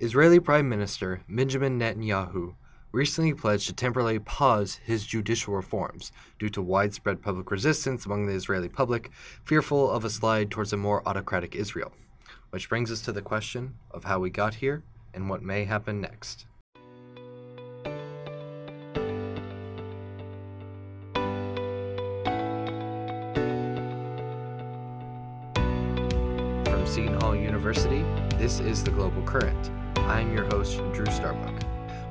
Israeli Prime Minister Benjamin Netanyahu recently pledged to temporarily pause his judicial reforms due to widespread public resistance among the Israeli public, fearful of a slide towards a more autocratic Israel. Which brings us to the question of how we got here and what may happen next. From Seton Hall University, this is The Global Current. I'm your host, Drew Starbuck.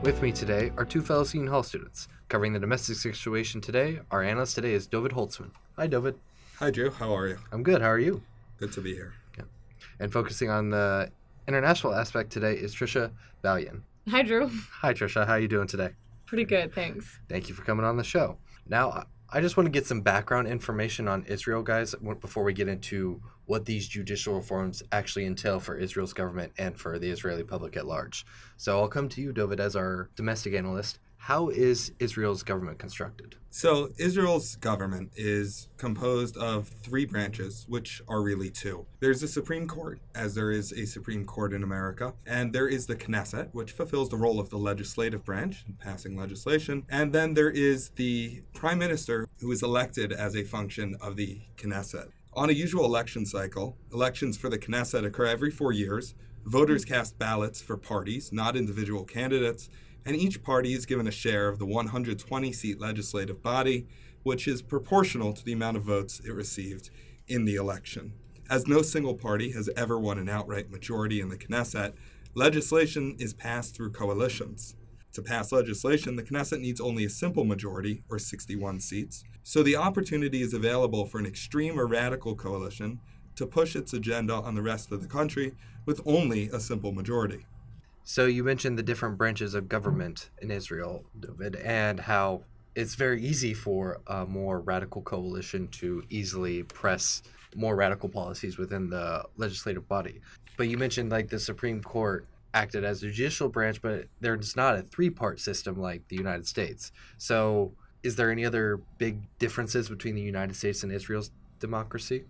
With me today are two fellow Seton Hall students. Covering the domestic situation today, our analyst today is David Holtzman. Hi, David. Hi, Drew. How are you? I'm good. How are you? Good to be here. Yeah. And focusing on the international aspect today is Trisha Baillon. Hi, Drew. Hi, Trisha. How are you doing today? Pretty good, thanks. Thank you for coming on the show. Now, I- I just want to get some background information on Israel, guys, before we get into what these judicial reforms actually entail for Israel's government and for the Israeli public at large. So I'll come to you, David, as our domestic analyst. How is Israel's government constructed? So, Israel's government is composed of three branches, which are really two. There's the Supreme Court, as there is a Supreme Court in America, and there is the Knesset, which fulfills the role of the legislative branch in passing legislation, and then there is the Prime Minister, who is elected as a function of the Knesset. On a usual election cycle, elections for the Knesset occur every four years. Voters mm-hmm. cast ballots for parties, not individual candidates, and each party is given a share of the 120 seat legislative body, which is proportional to the amount of votes it received in the election. As no single party has ever won an outright majority in the Knesset, legislation is passed through coalitions. To pass legislation, the Knesset needs only a simple majority, or 61 seats, so the opportunity is available for an extreme or radical coalition to push its agenda on the rest of the country with only a simple majority. So you mentioned the different branches of government in Israel, David, and how it's very easy for a more radical coalition to easily press more radical policies within the legislative body. But you mentioned like the Supreme Court acted as a judicial branch, but there's not a three-part system like the United States. So is there any other big differences between the United States and Israel's democracy?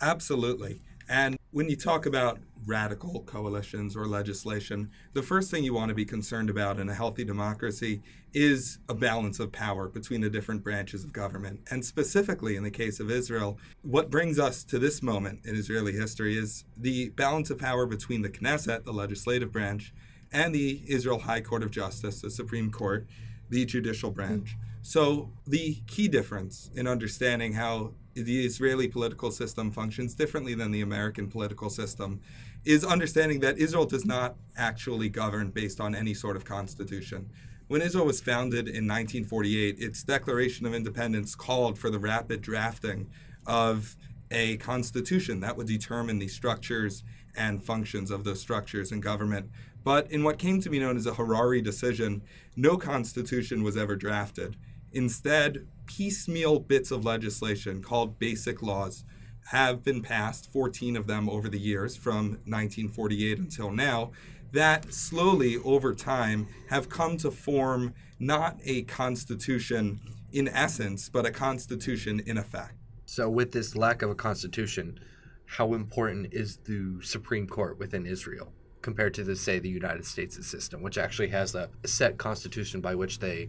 Absolutely. And when you talk about radical coalitions or legislation, the first thing you want to be concerned about in a healthy democracy is a balance of power between the different branches of government. And specifically in the case of Israel, what brings us to this moment in Israeli history is the balance of power between the Knesset, the legislative branch, and the Israel High Court of Justice, the Supreme Court, the judicial branch. Mm-hmm. So, the key difference in understanding how the Israeli political system functions differently than the American political system is understanding that Israel does not actually govern based on any sort of constitution. When Israel was founded in 1948, its Declaration of Independence called for the rapid drafting of a constitution that would determine the structures and functions of those structures in government. But in what came to be known as a Harari decision, no constitution was ever drafted. Instead, piecemeal bits of legislation called basic laws have been passed, 14 of them over the years from 1948 until now, that slowly over time have come to form not a constitution in essence, but a constitution in effect. So, with this lack of a constitution, how important is the Supreme Court within Israel compared to, the, say, the United States' system, which actually has a set constitution by which they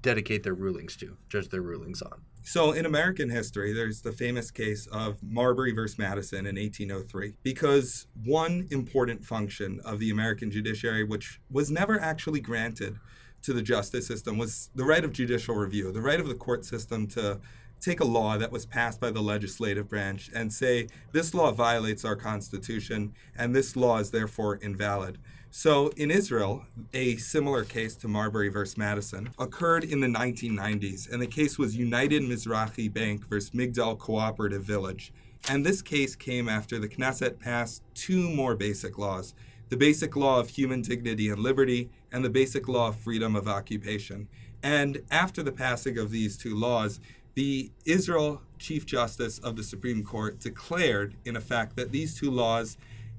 dedicate their rulings to, judge their rulings on? So, in American history, there's the famous case of Marbury versus Madison in 1803, because one important function of the American judiciary, which was never actually granted to the justice system, was the right of judicial review, the right of the court system to take a law that was passed by the legislative branch and say, this law violates our Constitution and this law is therefore invalid. So in Israel, a similar case to Marbury versus Madison occurred in the 1990s, and the case was United Mizrahi Bank versus Migdal Cooperative Village. And this case came after the Knesset passed two more basic laws the basic law of human dignity and liberty, and the basic law of freedom of occupation. And after the passing of these two laws, the Israel Chief Justice of the Supreme Court declared, in effect, that these two laws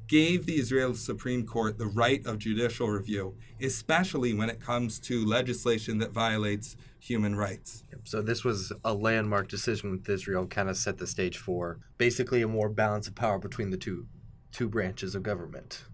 gave the Israel Supreme Court the right of judicial review, especially when it comes to legislation that violates human rights. So, this was a landmark decision with Israel, kind of set the stage for basically a more balance of power between the two two branches of government.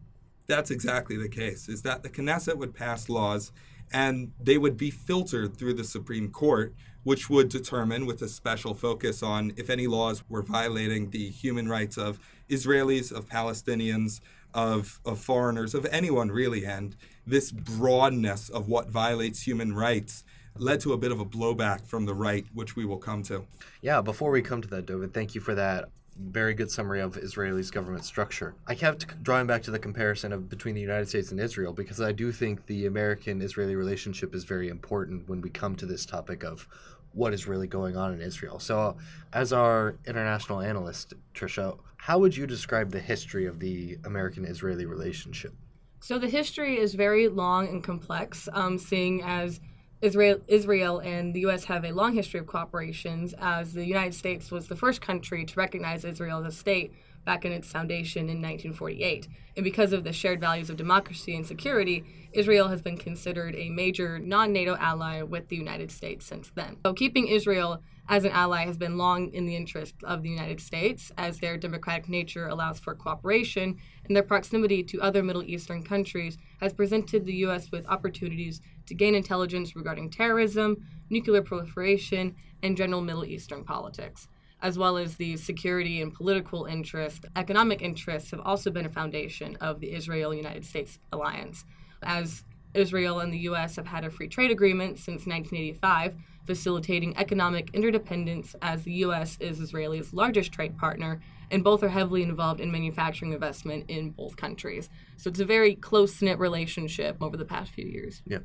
That's exactly the case, is that the Knesset would pass laws and they would be filtered through the Supreme Court, which would determine, with a special focus on if any laws were violating the human rights of Israelis, of Palestinians, of, of foreigners, of anyone really. And this broadness of what violates human rights led to a bit of a blowback from the right, which we will come to. Yeah, before we come to that, David, thank you for that very good summary of Israel's government structure. I kept drawing back to the comparison of between the United States and Israel because I do think the American-Israeli relationship is very important when we come to this topic of what is really going on in Israel. So, as our international analyst, Trisha, how would you describe the history of the American-Israeli relationship? So the history is very long and complex, um, seeing as Israel, Israel and the U.S. have a long history of cooperations, as the United States was the first country to recognize Israel as a state back in its foundation in 1948. And because of the shared values of democracy and security, Israel has been considered a major non NATO ally with the United States since then. So, keeping Israel as an ally has been long in the interest of the United States, as their democratic nature allows for cooperation, and their proximity to other Middle Eastern countries has presented the U.S. with opportunities to gain intelligence regarding terrorism, nuclear proliferation, and general Middle Eastern politics. As well as the security and political interests, economic interests have also been a foundation of the Israel United States alliance. As Israel and the U.S. have had a free trade agreement since 1985, facilitating economic interdependence as the U.S. is Israel's largest trade partner, and both are heavily involved in manufacturing investment in both countries. So it's a very close knit relationship over the past few years. Yeah.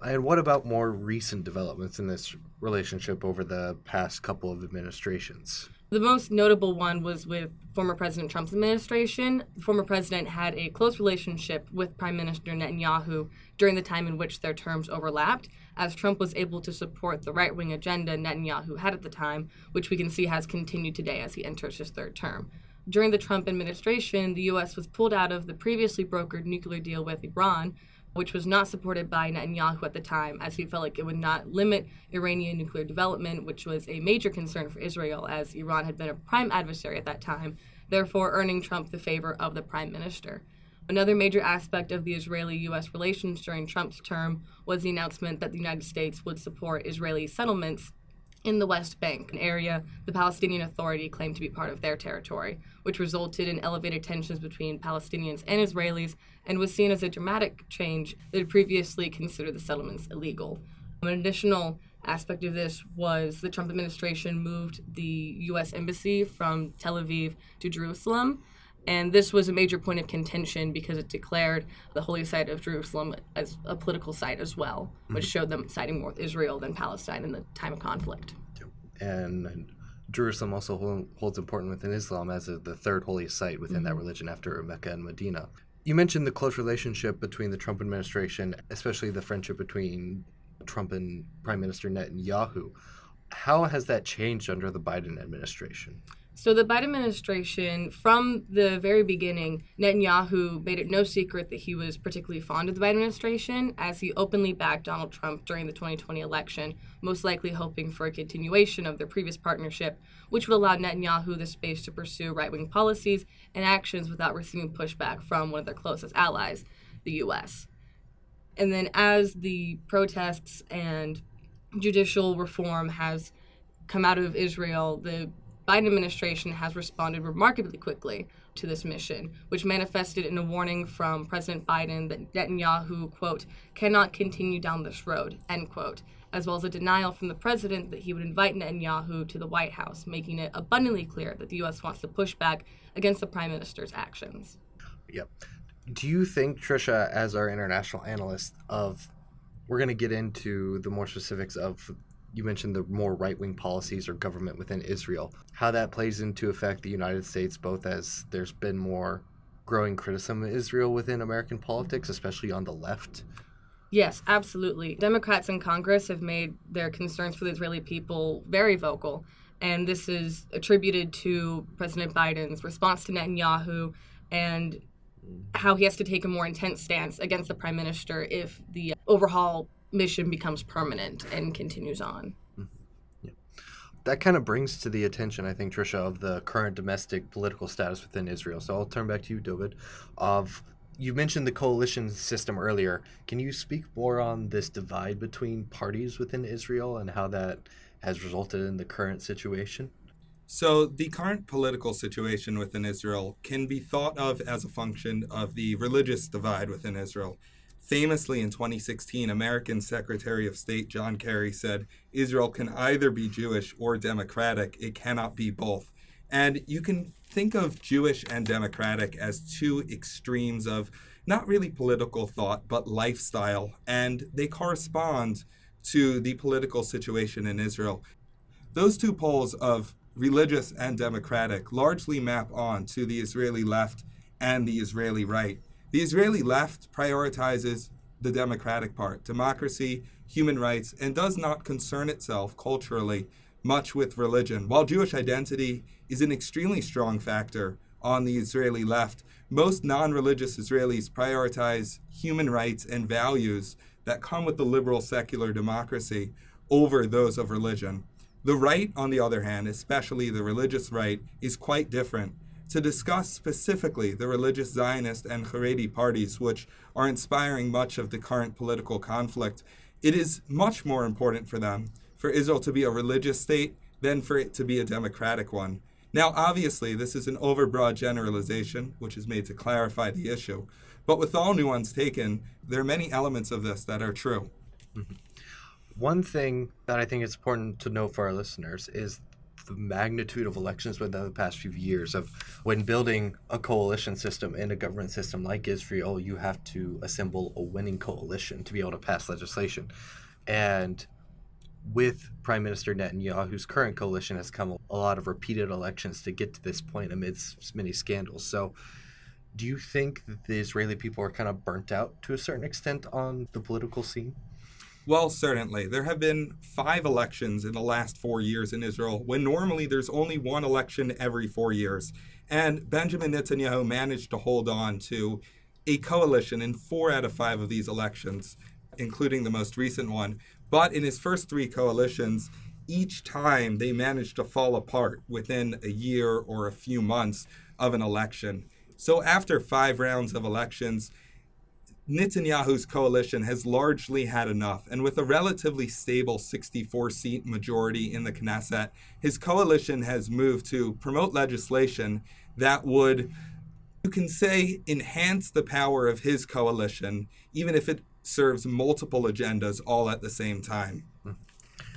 And what about more recent developments in this relationship over the past couple of administrations? The most notable one was with former President Trump's administration. The former president had a close relationship with Prime Minister Netanyahu during the time in which their terms overlapped, as Trump was able to support the right wing agenda Netanyahu had at the time, which we can see has continued today as he enters his third term. During the Trump administration, the U.S. was pulled out of the previously brokered nuclear deal with Iran, which was not supported by Netanyahu at the time, as he felt like it would not limit Iranian nuclear development, which was a major concern for Israel, as Iran had been a prime adversary at that time, therefore earning Trump the favor of the prime minister. Another major aspect of the Israeli U.S. relations during Trump's term was the announcement that the United States would support Israeli settlements in the West Bank, an area the Palestinian Authority claimed to be part of their territory, which resulted in elevated tensions between Palestinians and Israelis and was seen as a dramatic change that had previously considered the settlements illegal. An additional aspect of this was the Trump administration moved the U.S. Embassy from Tel Aviv to Jerusalem. And this was a major point of contention because it declared the holy site of Jerusalem as a political site as well, which mm-hmm. showed them siding more with Israel than Palestine in the time of conflict. And Jerusalem also holds important within Islam as a, the third holiest site within mm-hmm. that religion after Mecca and Medina. You mentioned the close relationship between the Trump administration, especially the friendship between Trump and Prime Minister Netanyahu. How has that changed under the Biden administration? So the Biden administration, from the very beginning, Netanyahu made it no secret that he was particularly fond of the Biden administration, as he openly backed Donald Trump during the 2020 election, most likely hoping for a continuation of their previous partnership, which would allow Netanyahu the space to pursue right-wing policies and actions without receiving pushback from one of their closest allies, the U.S. And then, as the protests and judicial reform has come out of Israel, the Biden administration has responded remarkably quickly to this mission, which manifested in a warning from President Biden that Netanyahu, quote, cannot continue down this road, end quote, as well as a denial from the president that he would invite Netanyahu to the White House, making it abundantly clear that the U.S. wants to push back against the prime minister's actions. Yep. Do you think, Trisha, as our international analyst, of we're going to get into the more specifics of you mentioned the more right wing policies or government within Israel, how that plays into effect the United States, both as there's been more growing criticism of Israel within American politics, especially on the left. Yes, absolutely. Democrats in Congress have made their concerns for the Israeli people very vocal, and this is attributed to President Biden's response to Netanyahu and how he has to take a more intense stance against the prime minister if the overhaul mission becomes permanent and continues on. Mm-hmm. Yeah. That kind of brings to the attention, I think, Trisha, of the current domestic political status within Israel. So I'll turn back to you, David, of You mentioned the coalition system earlier. Can you speak more on this divide between parties within Israel and how that has resulted in the current situation? So, the current political situation within Israel can be thought of as a function of the religious divide within Israel. Famously, in 2016, American Secretary of State John Kerry said Israel can either be Jewish or democratic, it cannot be both. And you can think of Jewish and democratic as two extremes of not really political thought, but lifestyle, and they correspond to the political situation in Israel. Those two poles of religious and democratic, largely map on to the Israeli left and the Israeli right. The Israeli left prioritizes the democratic part, democracy, human rights, and does not concern itself culturally much with religion. While Jewish identity is an extremely strong factor on the Israeli left, most non religious Israelis prioritize human rights and values that come with the liberal secular democracy over those of religion. The right, on the other hand, especially the religious right, is quite different. To discuss specifically the religious Zionist and Haredi parties, which are inspiring much of the current political conflict, it is much more important for them for Israel to be a religious state than for it to be a democratic one. Now, obviously, this is an overbroad generalization, which is made to clarify the issue. But with all nuance taken, there are many elements of this that are true. Mm-hmm. One thing that I think is important to know for our listeners is the magnitude of elections within the past few years of when building a coalition system in a government system like Israel, you have to assemble a winning coalition to be able to pass legislation. And with Prime Minister Netanyahu's current coalition has come a lot of repeated elections to get to this point amidst many scandals. So do you think the Israeli people are kind of burnt out to a certain extent on the political scene? Well, certainly. There have been five elections in the last four years in Israel, when normally there's only one election every four years. And Benjamin Netanyahu managed to hold on to a coalition in four out of five of these elections, including the most recent one. But in his first three coalitions, each time they managed to fall apart within a year or a few months of an election. So after five rounds of elections, Netanyahu's coalition has largely had enough, and with a relatively stable 64 seat majority in the Knesset, his coalition has moved to promote legislation that would, you can say, enhance the power of his coalition, even if it serves multiple agendas all at the same time. Hmm.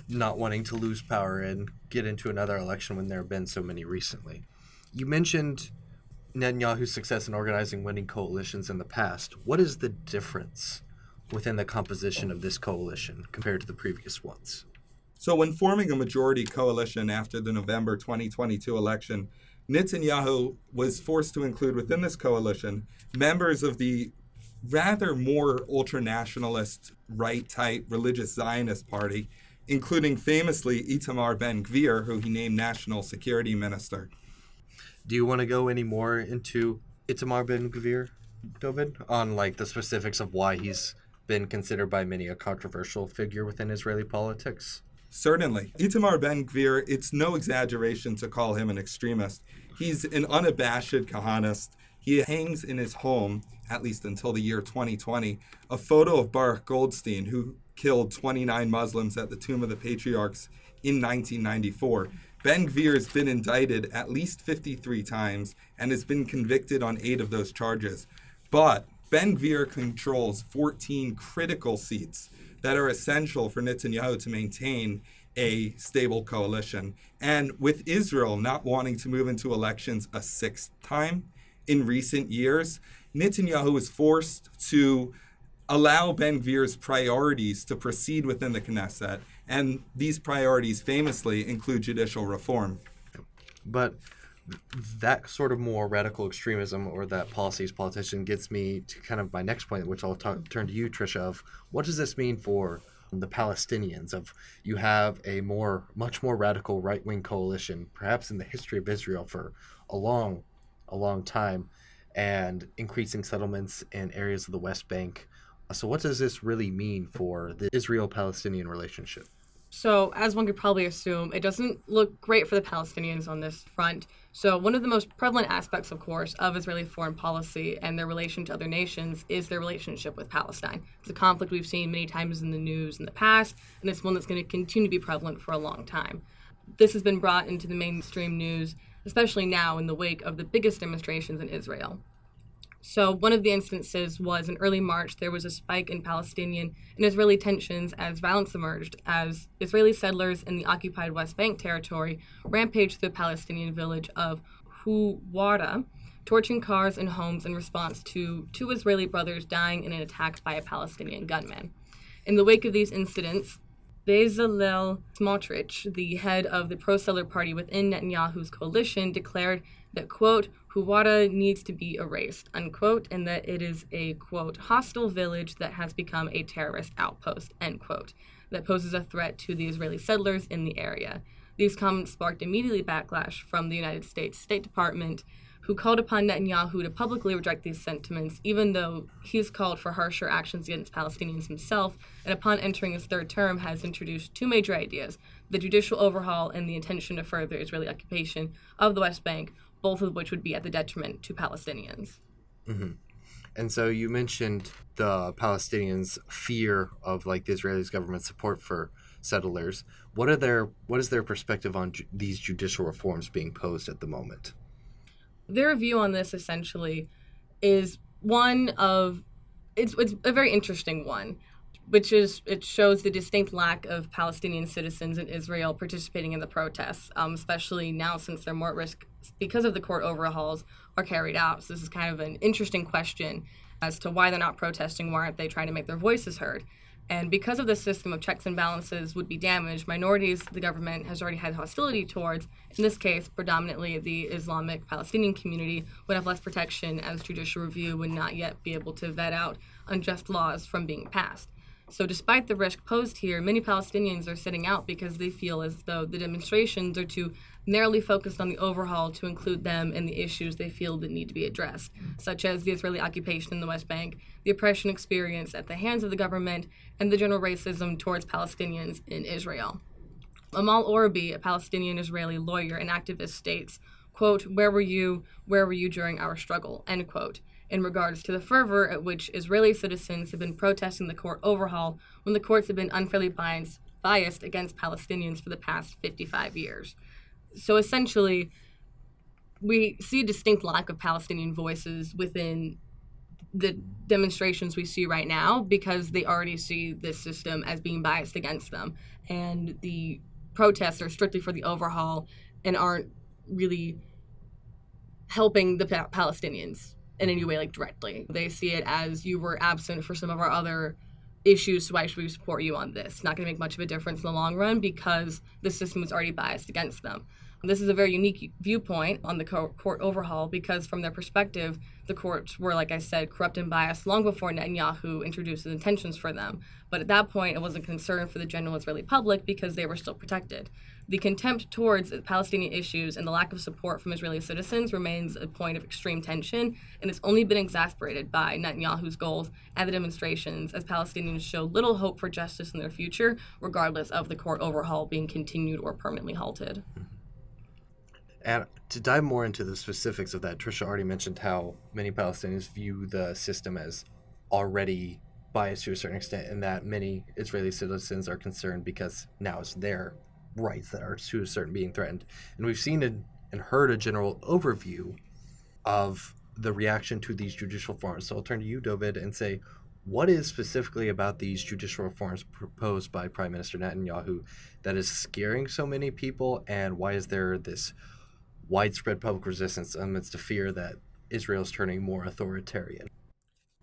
Not wanting to lose power and get into another election when there have been so many recently. You mentioned Netanyahu's success in organizing winning coalitions in the past, what is the difference within the composition of this coalition compared to the previous ones? So, when forming a majority coalition after the November 2022 election, Netanyahu was forced to include within this coalition members of the rather more ultranationalist, right type religious Zionist party, including famously Itamar Ben Gvir, who he named National Security Minister. Do you want to go any more into Itamar Ben Gvir, David, on like the specifics of why he's been considered by many a controversial figure within Israeli politics? Certainly. Itamar Ben Gvir, it's no exaggeration to call him an extremist. He's an unabashed Kahanist. He hangs in his home, at least until the year 2020, a photo of Baruch Goldstein, who killed 29 Muslims at the Tomb of the Patriarchs in 1994. Ben Gvir has been indicted at least 53 times and has been convicted on eight of those charges. But Ben Gvir controls 14 critical seats that are essential for Netanyahu to maintain a stable coalition. And with Israel not wanting to move into elections a sixth time in recent years, Netanyahu is forced to allow Ben Gvir's priorities to proceed within the Knesset and these priorities famously include judicial reform. But that sort of more radical extremism or that policies politician gets me to kind of my next point, which I'll turn to you, Trisha, of what does this mean for the Palestinians of you have a more much more radical right wing coalition, perhaps in the history of Israel for a long, a long time, and increasing settlements in areas of the West Bank. So what does this really mean for the Israel Palestinian relationship? So, as one could probably assume, it doesn't look great for the Palestinians on this front. So, one of the most prevalent aspects, of course, of Israeli foreign policy and their relation to other nations is their relationship with Palestine. It's a conflict we've seen many times in the news in the past, and it's one that's going to continue to be prevalent for a long time. This has been brought into the mainstream news, especially now in the wake of the biggest demonstrations in Israel. So, one of the instances was in early March, there was a spike in Palestinian and Israeli tensions as violence emerged, as Israeli settlers in the occupied West Bank territory rampaged the Palestinian village of Huwara, torching cars and homes in response to two Israeli brothers dying in an attack by a Palestinian gunman. In the wake of these incidents, Bezalel Smotrich, the head of the pro-settler party within Netanyahu's coalition, declared that, quote, Huwara needs to be erased, unquote, and that it is a, quote, hostile village that has become a terrorist outpost, end quote, that poses a threat to the Israeli settlers in the area. These comments sparked immediately backlash from the United States State Department, who called upon Netanyahu to publicly reject these sentiments, even though he's called for harsher actions against Palestinians himself, and upon entering his third term has introduced two major ideas the judicial overhaul and the intention to further Israeli occupation of the West Bank, both of which would be at the detriment to Palestinians. Mm-hmm. And so you mentioned the Palestinians' fear of like the Israeli government support for settlers. What are their what is their perspective on ju- these judicial reforms being posed at the moment? Their view on this essentially is one of it's it's a very interesting one which is it shows the distinct lack of Palestinian citizens in Israel participating in the protests, um, especially now since they're more at risk because of the court overhauls are carried out. So this is kind of an interesting question as to why they're not protesting. Why aren't they trying to make their voices heard? And because of the system of checks and balances would be damaged, minorities the government has already had hostility towards, in this case, predominantly the Islamic Palestinian community, would have less protection as judicial review would not yet be able to vet out unjust laws from being passed. So, despite the risk posed here, many Palestinians are sitting out because they feel as though the demonstrations are too narrowly focused on the overhaul to include them in the issues they feel that need to be addressed, such as the Israeli occupation in the West Bank, the oppression experienced at the hands of the government, and the general racism towards Palestinians in Israel. Amal Orabi, a Palestinian Israeli lawyer and activist, states, quote, Where were you? Where were you during our struggle? End quote in regards to the fervor at which Israeli citizens have been protesting the court overhaul when the courts have been unfairly biased against Palestinians for the past 55 years. So essentially, we see a distinct lack of Palestinian voices within the demonstrations we see right now because they already see this system as being biased against them. And the protests are strictly for the overhaul and aren't really helping the pa- Palestinians in any way like directly. They see it as you were absent for some of our other issues, so why should we support you on this? Not going to make much of a difference in the long run because the system is already biased against them. This is a very unique viewpoint on the court overhaul because, from their perspective, the courts were, like I said, corrupt and biased long before Netanyahu introduced his intentions for them. But at that point, it wasn't a concern for the general Israeli public because they were still protected. The contempt towards Palestinian issues and the lack of support from Israeli citizens remains a point of extreme tension, and it's only been exacerbated by Netanyahu's goals at the demonstrations as Palestinians show little hope for justice in their future, regardless of the court overhaul being continued or permanently halted. Hmm. And to dive more into the specifics of that, Trisha already mentioned how many Palestinians view the system as already biased to a certain extent, and that many Israeli citizens are concerned because now it's their rights that are to a certain being threatened. And we've seen and heard a general overview of the reaction to these judicial reforms. So I'll turn to you, David, and say, what is specifically about these judicial reforms proposed by Prime Minister Netanyahu that is scaring so many people, and why is there this widespread public resistance amidst a fear that Israel is turning more authoritarian.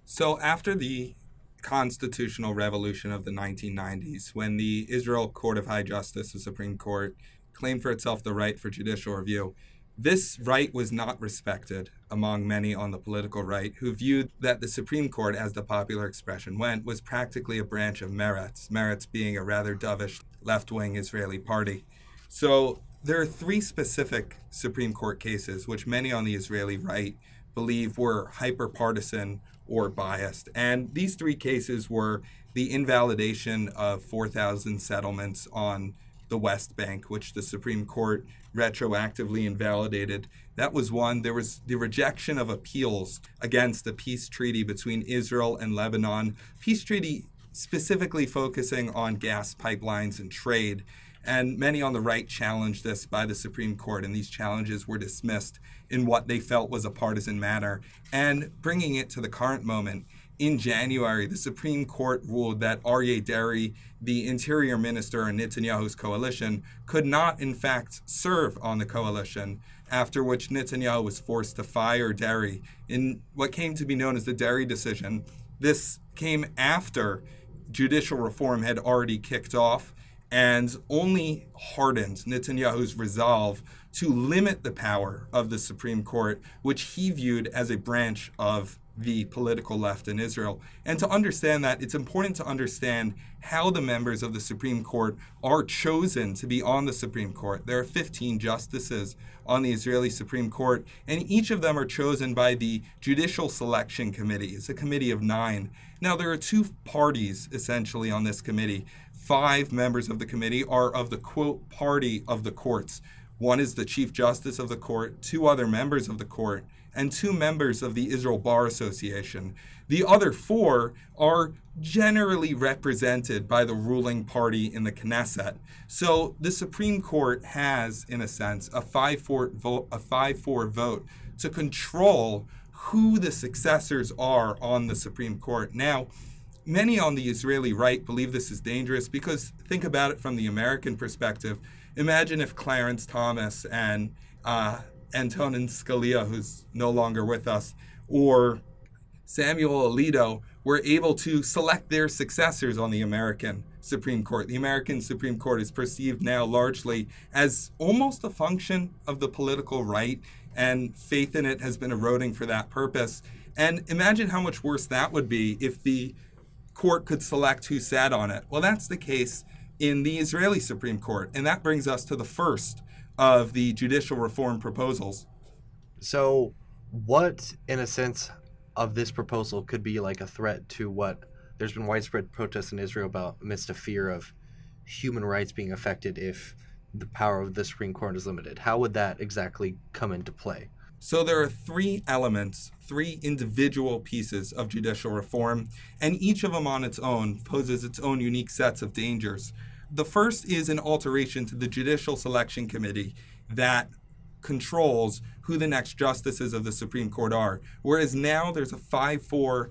So, after the constitutional revolution of the 1990s, when the Israel Court of High Justice, the Supreme Court, claimed for itself the right for judicial review, this right was not respected among many on the political right who viewed that the Supreme Court, as the popular expression went, was practically a branch of Meretz, Meretz being a rather dovish left wing Israeli party. So there are three specific Supreme Court cases which many on the Israeli right believe were hyper partisan or biased. And these three cases were the invalidation of 4,000 settlements on the West Bank, which the Supreme Court retroactively invalidated. That was one. There was the rejection of appeals against the peace treaty between Israel and Lebanon. Peace treaty specifically focusing on gas pipelines and trade. And many on the right challenged this by the Supreme Court, and these challenges were dismissed in what they felt was a partisan matter. And bringing it to the current moment, in January, the Supreme Court ruled that Aryeh Deri, the interior minister in Netanyahu's coalition, could not, in fact, serve on the coalition, after which Netanyahu was forced to fire Deri in what came to be known as the Deri decision. This came after judicial reform had already kicked off and only hardened Netanyahu's resolve to limit the power of the Supreme Court, which he viewed as a branch of the political left in Israel. And to understand that, it's important to understand how the members of the Supreme Court are chosen to be on the Supreme Court. There are 15 justices on the Israeli Supreme Court, and each of them are chosen by the Judicial Selection Committee. It's a committee of nine. Now, there are two parties essentially on this committee. Five members of the committee are of the quote party of the courts. One is the Chief Justice of the court, two other members of the court, and two members of the Israel Bar Association. The other four are generally represented by the ruling party in the Knesset. So the Supreme Court has, in a sense, a 5 4 vote, a 5 4 vote to control who the successors are on the Supreme Court. Now, many on the Israeli right believe this is dangerous because think about it from the American perspective. Imagine if Clarence Thomas and uh, Antonin Scalia, who's no longer with us, or Samuel Alito were able to select their successors on the American Supreme Court. The American Supreme Court is perceived now largely as almost a function of the political right, and faith in it has been eroding for that purpose. And imagine how much worse that would be if the court could select who sat on it. Well, that's the case in the Israeli Supreme Court. And that brings us to the first of the judicial reform proposals. So, what, in a sense, of this proposal could be like a threat to what there's been widespread protests in Israel about amidst a fear of human rights being affected if the power of the Supreme Court is limited? How would that exactly come into play? So there are three elements, three individual pieces of judicial reform, and each of them on its own poses its own unique sets of dangers. The first is an alteration to the Judicial Selection Committee that controls who the next justices of the Supreme Court are. Whereas now there's a 5 4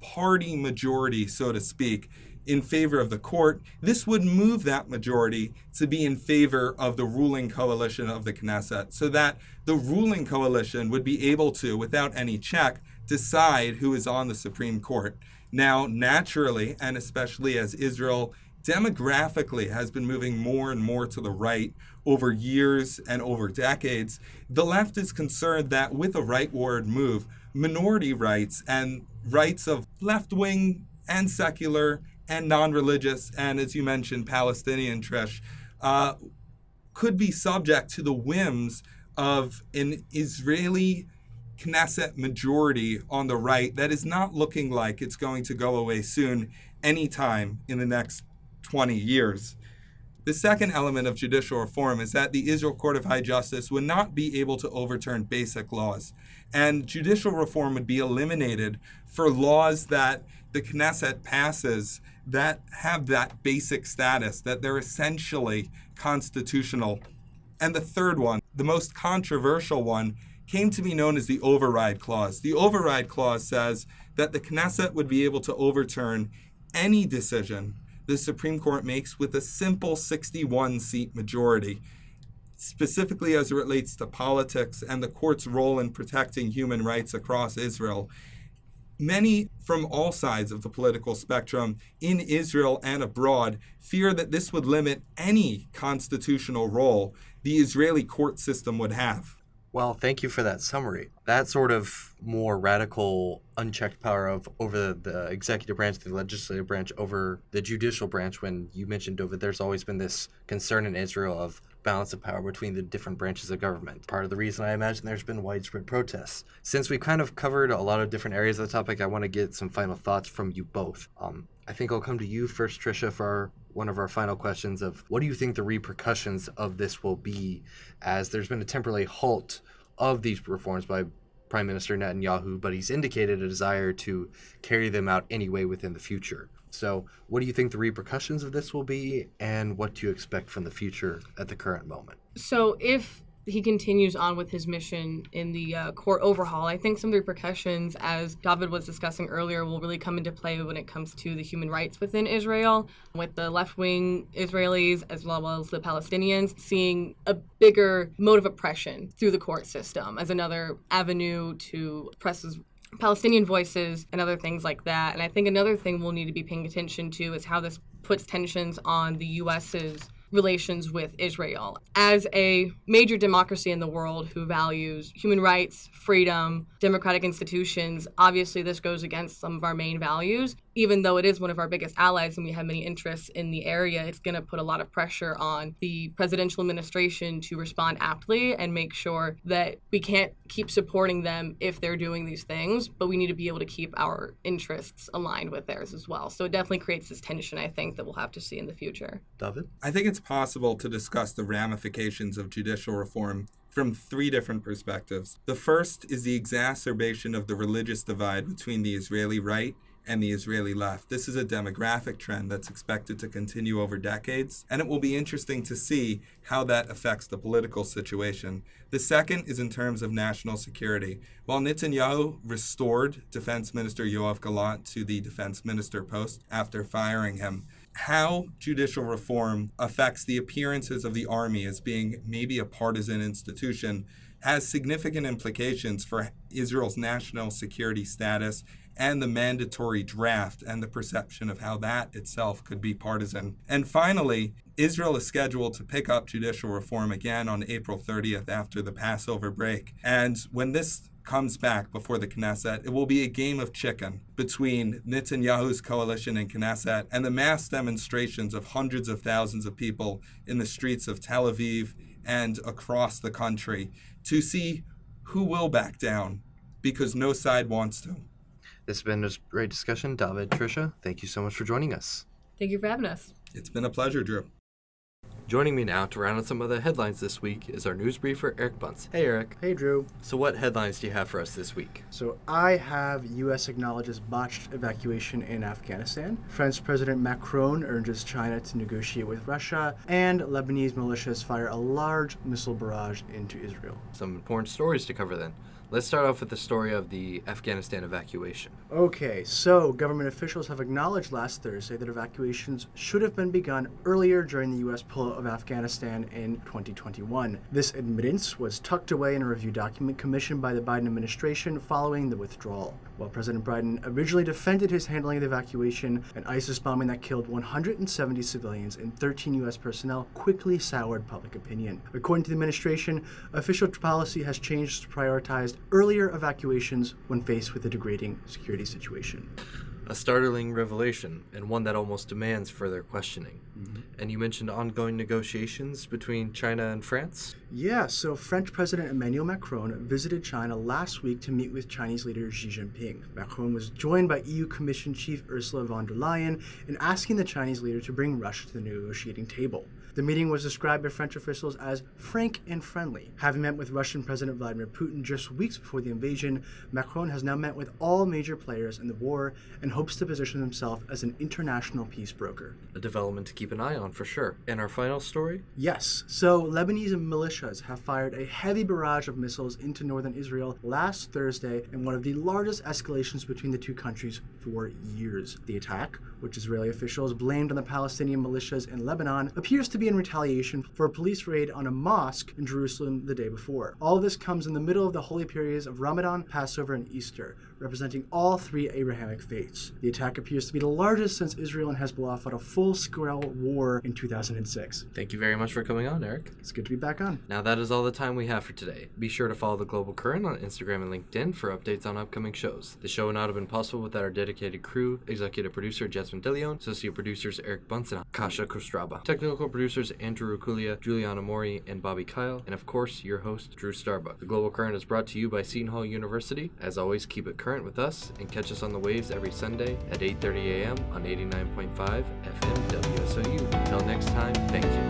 party majority, so to speak, in favor of the court. This would move that majority to be in favor of the ruling coalition of the Knesset, so that the ruling coalition would be able to, without any check, decide who is on the Supreme Court. Now, naturally, and especially as Israel demographically has been moving more and more to the right over years and over decades, the left is concerned that with a rightward move, minority rights and rights of left wing and secular and non religious, and as you mentioned, Palestinian, Trish, uh, could be subject to the whims of an Israeli Knesset majority on the right that is not looking like it's going to go away soon, anytime in the next 20 years. The second element of judicial reform is that the Israel Court of High Justice would not be able to overturn basic laws. And judicial reform would be eliminated for laws that the Knesset passes that have that basic status, that they're essentially constitutional. And the third one, the most controversial one, came to be known as the override clause. The override clause says that the Knesset would be able to overturn any decision the Supreme Court makes with a simple 61 seat majority, specifically as it relates to politics and the court's role in protecting human rights across Israel. Many from all sides of the political spectrum in Israel and abroad fear that this would limit any constitutional role the Israeli court system would have. Well, thank you for that summary. That sort of more radical, unchecked power of over the executive branch, the legislative branch, over the judicial branch. When you mentioned David, there's always been this concern in Israel of balance of power between the different branches of government. Part of the reason I imagine there's been widespread protests. Since we've kind of covered a lot of different areas of the topic, I want to get some final thoughts from you both. Um, I think I'll come to you first, Trisha, for our, one of our final questions of what do you think the repercussions of this will be as there's been a temporary halt of these reforms by Prime Minister Netanyahu, but he's indicated a desire to carry them out anyway within the future. So, what do you think the repercussions of this will be, and what do you expect from the future at the current moment? So, if he continues on with his mission in the uh, court overhaul, I think some of the repercussions, as David was discussing earlier, will really come into play when it comes to the human rights within Israel, with the left wing Israelis as well as the Palestinians seeing a bigger mode of oppression through the court system as another avenue to press Palestinian voices and other things like that. And I think another thing we'll need to be paying attention to is how this puts tensions on the US's relations with Israel. As a major democracy in the world who values human rights, freedom, democratic institutions, obviously this goes against some of our main values even though it is one of our biggest allies and we have many interests in the area, it's going to put a lot of pressure on the presidential administration to respond aptly and make sure that we can't keep supporting them if they're doing these things, but we need to be able to keep our interests aligned with theirs as well. So it definitely creates this tension, I think, that we'll have to see in the future. David? I think it's possible to discuss the ramifications of judicial reform from three different perspectives. The first is the exacerbation of the religious divide between the Israeli right and the Israeli left. This is a demographic trend that's expected to continue over decades, and it will be interesting to see how that affects the political situation. The second is in terms of national security. While Netanyahu restored Defense Minister Yoav Gallant to the defense minister post after firing him, how judicial reform affects the appearances of the army as being maybe a partisan institution has significant implications for Israel's national security status and the mandatory draft and the perception of how that itself could be partisan. And finally, Israel is scheduled to pick up judicial reform again on April 30th after the Passover break. And when this comes back before the Knesset, it will be a game of chicken between Netanyahu's coalition and Knesset and the mass demonstrations of hundreds of thousands of people in the streets of Tel Aviv and across the country to see who will back down because no side wants to. This has been a great discussion. David, Trisha, thank you so much for joining us. Thank you for having us. It's been a pleasure, Drew. Joining me now to round out some of the headlines this week is our news briefer, Eric Bunce. Hey, Eric. Hey, Drew. So, what headlines do you have for us this week? So, I have U.S. acknowledges botched evacuation in Afghanistan. French President Macron urges China to negotiate with Russia, and Lebanese militias fire a large missile barrage into Israel. Some important stories to cover then. Let's start off with the story of the Afghanistan evacuation. Okay, so government officials have acknowledged last Thursday that evacuations should have been begun earlier during the U.S. pullout of Afghanistan in 2021. This admittance was tucked away in a review document commissioned by the Biden administration following the withdrawal. While President Biden originally defended his handling of the evacuation, an ISIS bombing that killed 170 civilians and 13 U.S. personnel quickly soured public opinion. According to the administration, official policy has changed to prioritize earlier evacuations when faced with a degrading security situation. A startling revelation, and one that almost demands further questioning. Mm-hmm. And you mentioned ongoing negotiations between China and France? Yeah, so French President Emmanuel Macron visited China last week to meet with Chinese leader Xi Jinping. Macron was joined by EU Commission Chief Ursula von der Leyen in asking the Chinese leader to bring Russia to the negotiating table. The meeting was described by French officials as frank and friendly. Having met with Russian President Vladimir Putin just weeks before the invasion, Macron has now met with all major players in the war and hopes to position himself as an international peace broker. A development to keep an eye on for sure. And our final story? Yes. So, Lebanese militias have fired a heavy barrage of missiles into northern Israel last Thursday in one of the largest escalations between the two countries for years. The attack, which Israeli officials blamed on the Palestinian militias in Lebanon, appears to be in retaliation for a police raid on a mosque in Jerusalem the day before. All this comes in the middle of the holy periods of Ramadan, Passover, and Easter. Representing all three Abrahamic faiths. The attack appears to be the largest since Israel and Hezbollah fought a full-scale war in 2006. Thank you very much for coming on, Eric. It's good to be back on. Now that is all the time we have for today. Be sure to follow the Global Current on Instagram and LinkedIn for updates on upcoming shows. The show would not have been possible without our dedicated crew, executive producer Jasmine DeLeon, associate producers Eric Bunce, Kasia Kostraba, technical producers Andrew Raccuglia, Juliana Mori, and Bobby Kile, and of course your host Drew Starbuck. The Global Current is brought to you by Seton Hall University. As always, keep it current with us and catch us on the waves every Sunday at 8:30 a.m. on 89.5 FM WSOU. Until next time, thank you.